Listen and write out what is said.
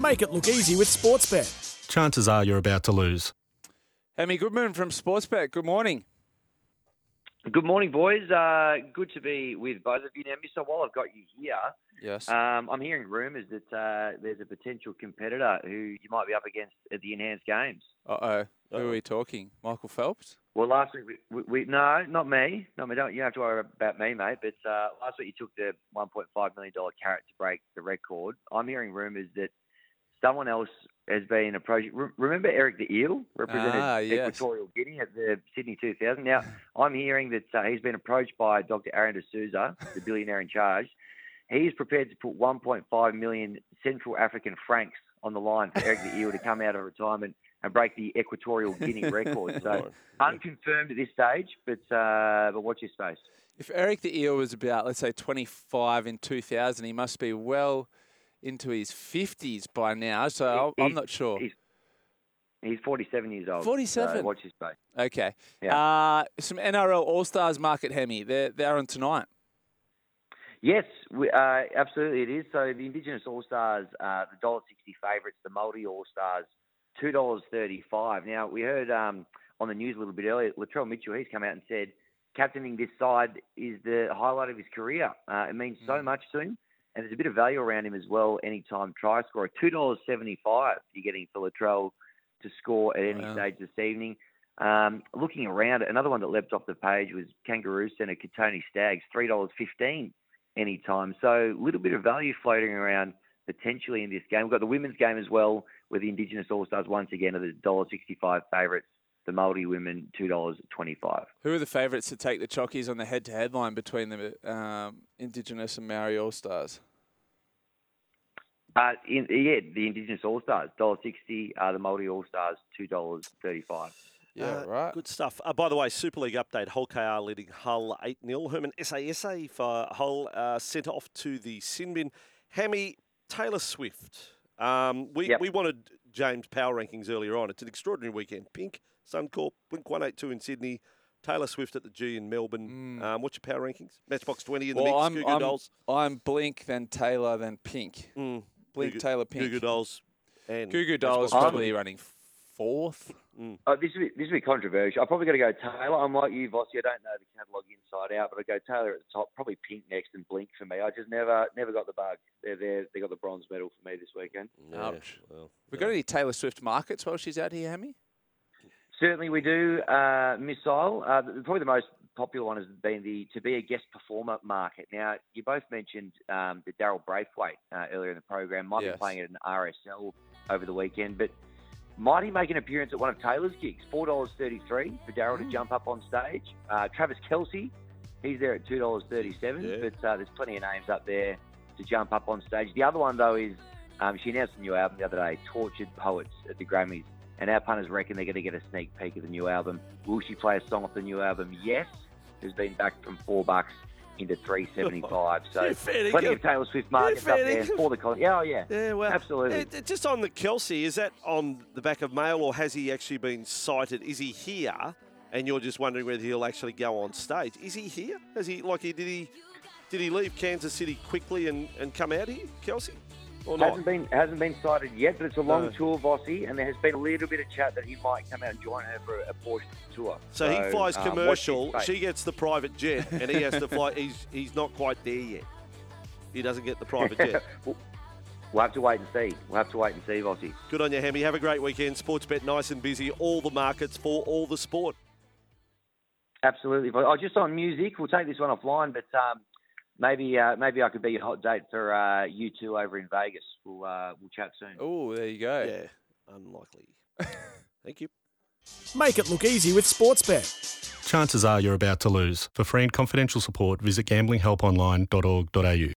Make it look easy with Sportsbet. Chances are you're about to lose. Hammy Goodman from Sportsbet. Good morning. Good morning, boys. Uh, good to be with both of you now. Mister, while I've got you here, Yes. um, I'm hearing rumours that uh, there's a potential competitor who you might be up against at the enhanced games. Uh oh. Who are we talking? Michael Phelps? Well, last week we, we, we no, not me, not me. Don't you have to worry about me, mate. But uh, last week you took the 1.5 million dollar carrot to break the record. I'm hearing rumours that someone else has been approached. Re- remember Eric the Eel represented Ah, yes. Equatorial Guinea at the Sydney 2000. Now I'm hearing that uh, he's been approached by Dr. Aron D'Souza, the billionaire in charge. He's prepared to put 1.5 million Central African francs on the line for Eric the Eel to come out of retirement and break the Equatorial Guinea record. So unconfirmed at this stage, but uh, but watch your space. If Eric the Eel was about, let's say, 25 in 2000, he must be well into his 50s by now. So I'm- I'm not sure. He's, he's 47 years old. 47? So watch his space. Okay. Yeah. Uh, some NRL All Stars market, Hammy. They're, they're on tonight. Yes, we, uh, absolutely it is. So the Indigenous All Stars, uh, the dollar sixty favourites, the Maori All Stars, two dollars thirty five. Now we heard um, on the news a little bit earlier, Latrell Mitchell, he's come out and said captaining this side is the highlight of his career. Uh, it means so much to him, and there's a bit of value around him as well. Anytime try scorer, two dollars seventy five. You're getting for Latrell to score at any Wow. stage this evening. Um, looking around, another one that leapt off the page was Kangaroo Centre Kotoni Staggs, three dollars fifteen anytime. So a little bit of value floating around potentially in this game. We've got the women's game as well, where the Indigenous All Stars once again are the dollar sixty-five favourites. The Maori women two dollars twenty-five. Who are the favourites to take the chockies on the head-to-head line between the um, Indigenous and Maori All Stars? Uh, in, yeah, the Indigenous All Stars dollar sixty. Uh, the Maori All Stars two dollars thirty-five. Yeah, Uh, right. Good stuff. Uh, by the way, Super League update Hull KR leading Hull 8 0. Herman SASA for Hull uh, sent off to the sin bin. Hammy, Taylor Swift. Um, we, Yep. we wanted James Power rankings earlier on. It's an extraordinary weekend. Pink, Suncorp, Blink 182 in Sydney, Taylor Swift at the G in Melbourne. Um, what's your power rankings? Matchbox 20 in the Mm. Well, mix, I'm, Goo Goo I'm, Dolls. I'm Blink, then Taylor, then Pink. Mm, Blink, Goo Goo- Taylor, Pink. Goo Goo Dolls. And Goo Goo Dolls probably 20. running fourth. Oh, this will be, this will be controversial. I'm probably going to go Taylor. I'm like you, Vossi. I don't know the catalogue inside out, but I go Taylor at the top. Probably Pink next and Blink for me. I just never never got the bug. They're there. They got the bronze medal for me this weekend. Yeah, Ouch. well, We got any Taylor Swift markets while she's out here, Hammy? Certainly, we do. Uh, Missile. Uh, probably the most popular one has been the to be a guest performer market. Now, you both mentioned um, the Daryl Braithwaite uh, earlier in the program. Might Yes. be playing at an RSL over the weekend, but might he make an appearance at one of Taylor's gigs? Four dollars thirty-three for Daryl to jump up on stage. Uh, Travis Kelce, he's there at two dollars thirty-seven. Yeah. But uh, there's plenty of names up there to jump up on stage. The other one though is um, she announced a new album the other day, Tortured Poets at the Grammys. And our punters reckon they're going to get a sneak peek of the new album. Will she play a song off the new album? Yes. Has been back from four bucks into three seventy five. So plenty of Taylor Swift markets up there for the con. Yeah, oh yeah, Yeah, well, absolutely. uh, just on the Kelce, is that on the back of mail or has he actually been sighted? Is he here? And you're just wondering whether he'll actually go on stage. Is he here? Has he like he did he did he leave Kansas City quickly and, and come out here, Kelce? Or not? Hasn't been hasn't been sighted yet, but it's a long No. tour, Vossi, and there has been a little bit of chat that he might come out and join her for a portion of the tour. So, he flies um, commercial. she gets the private jet, and he has to fly. He's he's not quite there yet. he doesn't get the private jet. we'll, we'll have to wait and see. We'll have to wait and see, Vossi. Good on you, Hammy. Have a great weekend. Sportsbet nice and busy. All the markets for all the sport. Absolutely. Oh, just on music, we'll take this one offline, but um, maybe uh, maybe I could be a hot date for uh, you two over in Vegas. We'll uh, we'll chat soon. Oh, there you go. Yeah, unlikely. Thank you. Make it look easy with Sportsbet. Chances are you're about to lose. For free and confidential support, visit gamblinghelponline.org.au.